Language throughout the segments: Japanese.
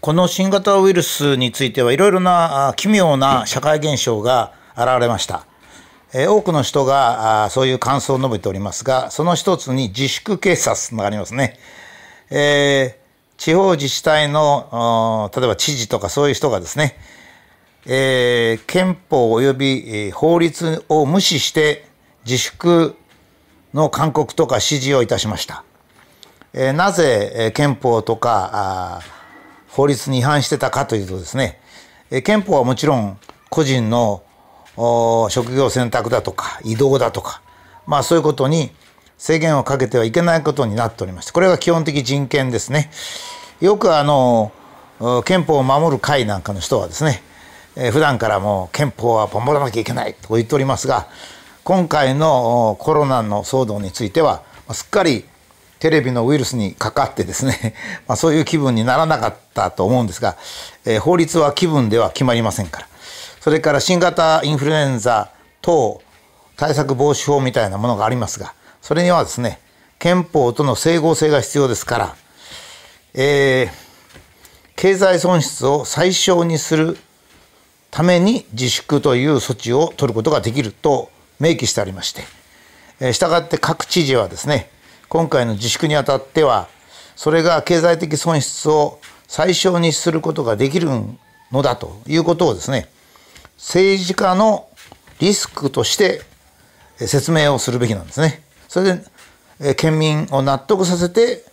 この新型ウイルスについてはいろいろな奇妙な社会現象が現れました。多くの人がそういう感想を述べておりますが、その一つに自粛警察がありますね。えー、地方自治体の、例えば知事とかそういう人がですね、えー、憲法及び法律を無視して自粛の勧告とか指示をいたしました。えー、なぜ憲法とか法律に違反してたかというとですね、え憲法はもちろん個人の職業選択だとか移動だとか、まあそういうことに制限をかけてはいけないことになっておりまして、これが基本的人権ですね。よくあの、憲法を守る会なんかの人はですね、え、普段からもう憲法は守らなきゃいけないと言っておりますが、今回のコロナの騒動については、すっかりテレビのウイルスにかかってですね、まあ、そういう気分にならなかったと思うんですが、えー、法律は気分では決まりませんから。それから新型インフルエンザ等対策防止法みたいなものがありますが、それにはですね、憲法との整合性が必要ですから、えー、経済損失を最小にするために自粛という措置を取ることができると明記してありまして、えー、したがって各知事はですね、今回の自粛にあたっては、それが経済的損失を最小にすることができるのだということをですね、政治家のリスクとして説明をするべきなんですね。それで、え県民を納得させて、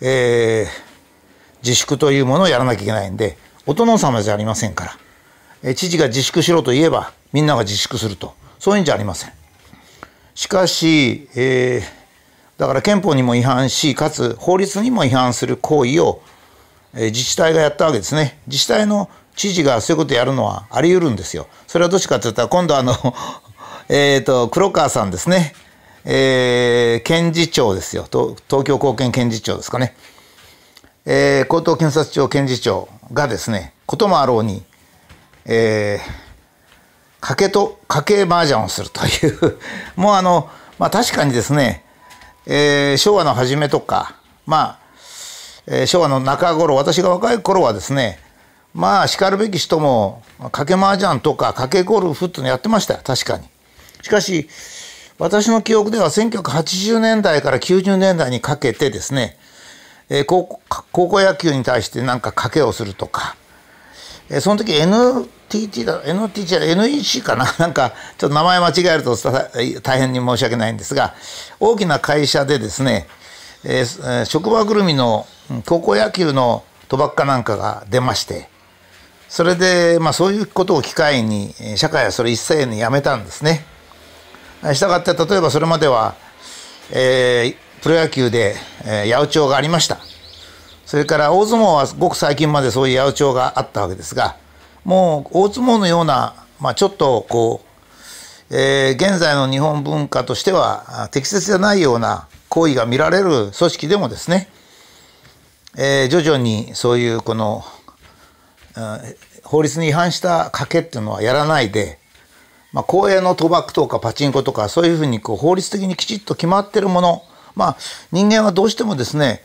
えー、自粛というものをやらなきゃいけないんで、お殿様じゃありませんから、え知事が自粛しろと言えば、みんなが自粛すると。そういうんじゃありません。しかし、えー、だから憲法にも違反し、かつ法律にも違反する行為を、え自治体がやったわけですね。自治体の知事がそういうことやるのはあり得るんですよ。それはどっちかって言ったら、今度あの えっと、黒川さんですね。えー、検事長ですよ。東京高検検事長ですかね。えー、高等検察庁検事長がですね、こともあろうに、えー、賭けと、賭け麻雀をするという もうあの、まあ確かにですね、えー、昭和の初めとか、まあ、えー、昭和の中頃、私が若い頃はですね、まあ、叱るべき人も、賭け麻雀とか賭けゴルフっていうのやってましたよ、確かに。しかし、私の記憶では1980年代から90年代にかけてですね、えー、高高校野球に対してなんか賭けをするとか、えー、その時 NTT だ、NTT じゃ NEC かな？なんか、ちょっと名前間違えると大変に申し訳ないんですが、大きな会社でですね、えー、職場ぐるみの高校野球の賭博家なんかが出まして、それで、まあそういうことを機会に、社会はそれ一斉にやめたんですね。したがって、例えばそれまでは、えー、プロ野球で、えー、八百長がありました。それから大相撲はごく最近までそういう八百長があったわけですが、もう大相撲のような、まあちょっとこう、えー、現在の日本文化としては適切じゃないような行為が見られる組織でもですね、えー、徐々にそういうこの法律に違反した賭けっていうのはやらないで、まあ、公営の賭博とかパチンコとかそういうふうにこう法律的にきちっと決まってるもの、まあ、人間はどうしてもですね、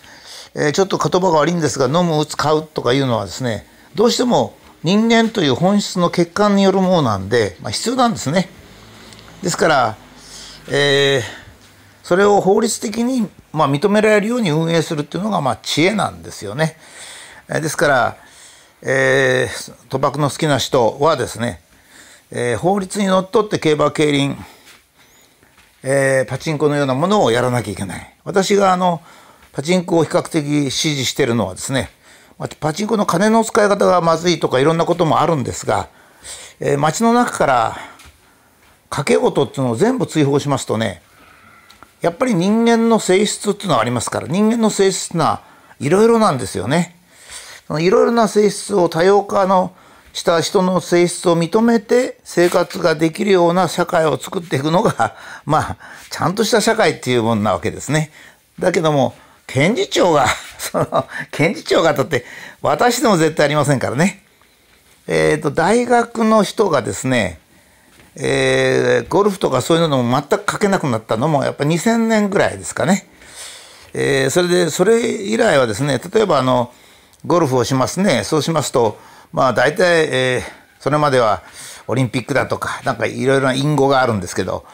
えー、ちょっと言葉が悪いんですが飲む打つ買うとかいうのはですねどうしても人間という本質の欠陥によるものなんで、まあ、必要なんですね。ですから、えー、それを法律的に、まあ、認められるように運営するっていうのが、まあ、知恵なんですよね。ですから、えー、賭博の好きな人はですね、えー、法律にのっとって競馬競輪、えー、パチンコのようなものをやらなきゃいけない。私があのパチンコを比較的支持してるのはですねパチンコの金の使い方がまずいとかいろんなこともあるんですが、えー、街の中から賭け事っていうのを全部追放しますとねやっぱり人間の性質っていうのはありますから人間の性質ないろいろなんですよね。いろいろな性質を多様化のした人の性質を認めて生活ができるような社会を作っていくのが、まあ、ちゃんとした社会っていうものなわけですね。だけども、検事長が、その、検事長がだって、私でも絶対ありませんからね。えっ、ー、と、大学の人がですね、えー、ゴルフとかそういうのも全く書けなくなったのも、やっぱ2000年ぐらいですかね。えー、それで、それ以来はですね、例えばあの、ゴルフをしますね。そうしますと、まあ大体、えー、それまではオリンピックだとか、なんかいろいろな隠語があるんですけど、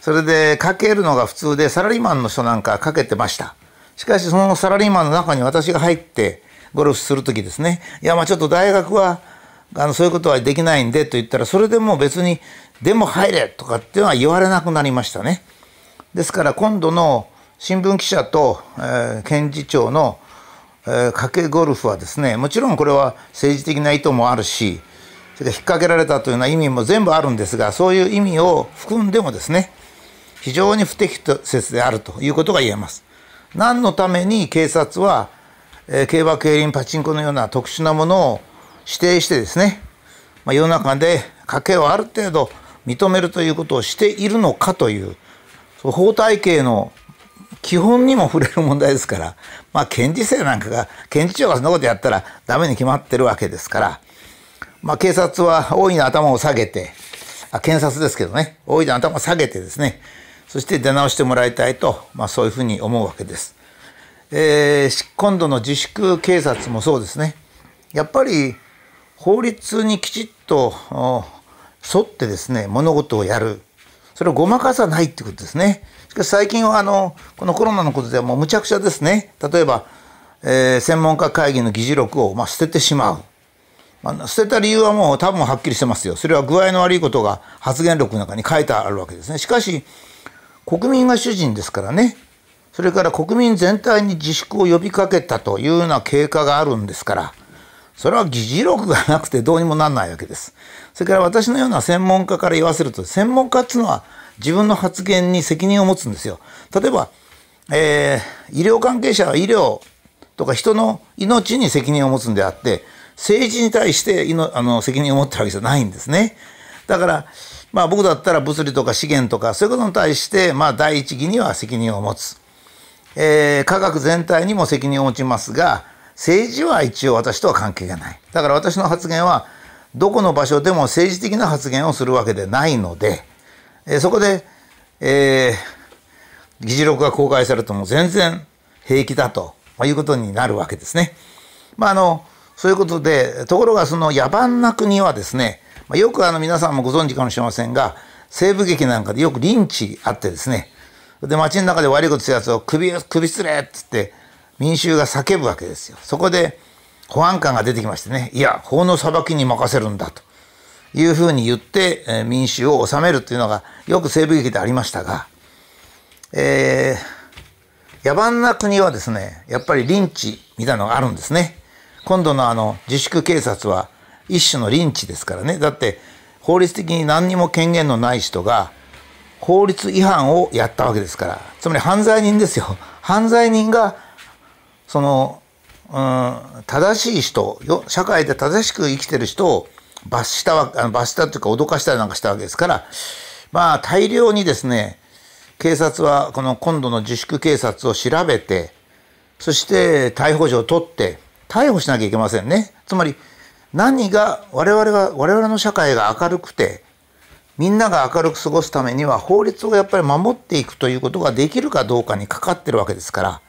それでかけるのが普通でサラリーマンの人なんかかけてました。しかしそのサラリーマンの中に私が入ってゴルフする時ですね、いやまあちょっと大学はあのそういうことはできないんでと言ったらそれでも別にでも入れとかっていうのは言われなくなりましたね。ですから今度の新聞記者と、えー、検事長のえー、賭けゴルフはですねもちろんこれは政治的な意図もあるしそれから引っ掛けられたというような意味も全部あるんですがそういう意味を含んでもですね非常に不適切であるということが言えます。何のために警察は、えー、競馬競輪パチンコのような特殊なものを指定してですね、まあ、世の中で賭けをある程度認めるということをしているのかという法体系の基本にも触れる問題ですから、まあ、検事正なんかが、検事長がそんなことやったらダメに決まってるわけですから、まあ、警察は大いに頭を下げて、あ、検察ですけどね、大いに頭を下げてですね、そして出直してもらいたいと、まあ、そういうふうに思うわけです。えー、今度の自粛警察もそうですね。やっぱり法律にきちっと沿ってですね、物事をやる。それをごまかさないってことですね。しかし最近はあのこのコロナのことではもうむちゃくちゃですね例えば、えー、専門家会議の議事録をまあ捨ててしまう、まあ、捨てた理由はもう多分はっきりしてますよそれは具合の悪いことが発言録の中に書いてあるわけですねしかし国民が主人ですからねそれから国民全体に自粛を呼びかけたというような経過があるんですからそれは議事録がなくてどうにもなんないわけです。それから私のような専門家から言わせると専門家っていうのは自分の発言に責任を持つんですよ。例えば、えー、医療関係者は医療とか人の命に責任を持つんであって政治に対してあの責任を持ってるわけじゃないんですね。だからまあ僕だったら物理とか資源とかそういうことに対してまあ第一義には責任を持つ。えー、科学全体にも責任を持ちますが政治は一応私とは関係がない。だから私の発言はどこの場所でも政治的な発言をするわけでないので、えー、そこで、えー、議事録が公開されても全然平気だということになるわけですね。まああのそういうことでところがその野蛮な国はですね、まあ、よくあの皆さんもご存知かもしれませんが西部劇なんかでよくリンチあってですねで街の中で悪いことするやつを首首つれっつって民衆が叫ぶわけですよ。そこで保安官が出てきましてねいや法の裁きに任せるんだと。いうふうに言って、え民衆を治めるというのがよく西部劇でありましたが、えー、野蛮な国はですねやっぱりリンチみたいなのがあるんですね。今度のあの自粛警察は一種のリンチですからね。だって法律的に何にも権限のない人が法律違反をやったわけですから。つまり犯罪人ですよ。犯罪人がその、うん、正しい人よ社会で正しく生きてる人を罰したわあの罰したというか脅かしたりなんかしたわけですから。まあ大量にですね警察はこの今度の自粛警察を調べてそして逮捕状を取って逮捕しなきゃいけませんね。つまり何が我々は我々の社会が明るくてみんなが明るく過ごすためには法律をやっぱり守っていくということができるかどうかにかかってるわけですから、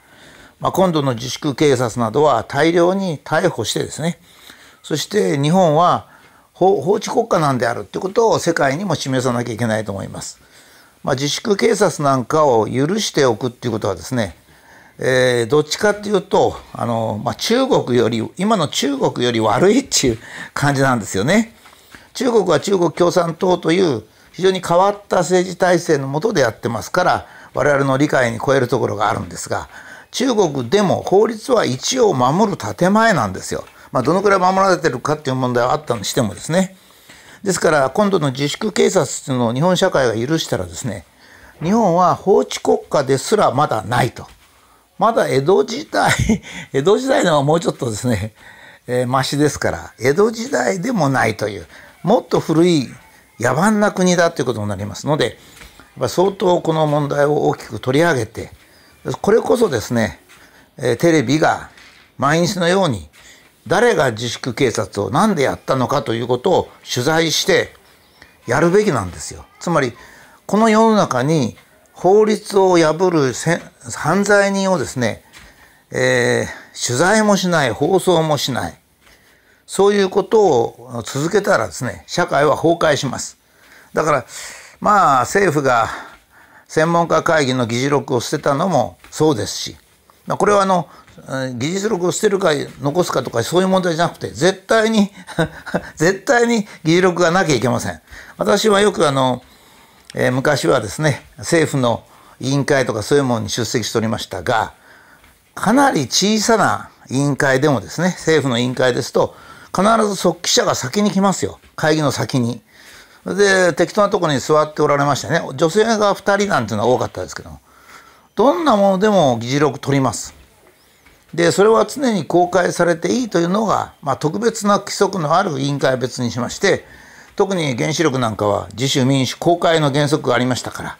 まあ、今度の自粛警察などは大量に逮捕してですねそして日本は法治国家なんであるってことを世界にも示さなきゃいけないと思います。まあ、自粛警察なんかを許しておくっていうことはですね、えー、どっちかっていうとあの、まあ、中国より今の中国より悪いっていう感じなんですよね。中国は中国共産党という非常に変わった政治体制のもとでやってますから我々の理解に超えるところがあるんですが中国でも法律は一応守る建前なんですよ。まあ、どのくらい守られてるかっていう問題はあったにしてもですねですから今度の自粛警察っていうのを日本社会が許したらですね日本は法治国家ですらまだないとまだ江戸時代 江戸時代のはもうちょっとですね、えー、マシですから江戸時代でもないというもっと古い野蛮な国だということになりますのでやっぱ相当この問題を大きく取り上げてこれこそですね、えー、テレビが毎日のように誰が自粛警察を何でやったのかということを取材してやるべきなんですよ。つまりこの世の中に法律を破る犯罪人をですね、えー、取材もしない放送もしない。そういうことを続けたらですね社会は崩壊します。だからまあ政府が専門家会議の議事録を捨てたのもそうですしこれはあの議事録を捨てるか残すかとかそういう問題じゃなくて絶対に 絶対に議事録がなきゃいけません。私はよくあの、えー、昔はですね政府の委員会とかそういうものに出席しておりましたがかなり小さな委員会でもですね政府の委員会ですと必ず即記者が先に来ますよ会議の先に。で適当なところに座っておられましてね女性が2人なんていうのは多かったですけどどんなものでも議事録取ります。でそれは常に公開されていいというのが、まあ、特別な規則のある委員会別にしまして特に原子力なんかは自主民主公開の原則がありましたから、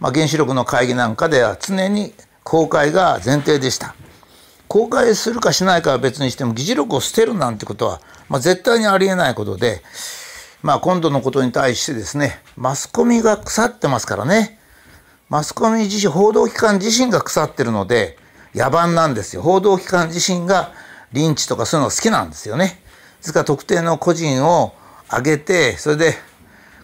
まあ、原子力の会議なんかでは常に公開が前提でした。公開するかしないかは別にしても議事録を捨てるなんてことは、まあ、絶対にありえないことで、まあ、今度のことに対してですねマスコミが腐ってますからね。マスコミ自身報道機関自身が腐ってるので野蛮なんですよ。報道機関自身がリンチとかそういうのが好きなんですよね。ですから特定の個人を上げてそれで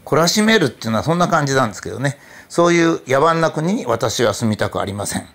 懲らしめるっていうのはそんな感じなんですけどねそういう野蛮な国に私は住みたくありません。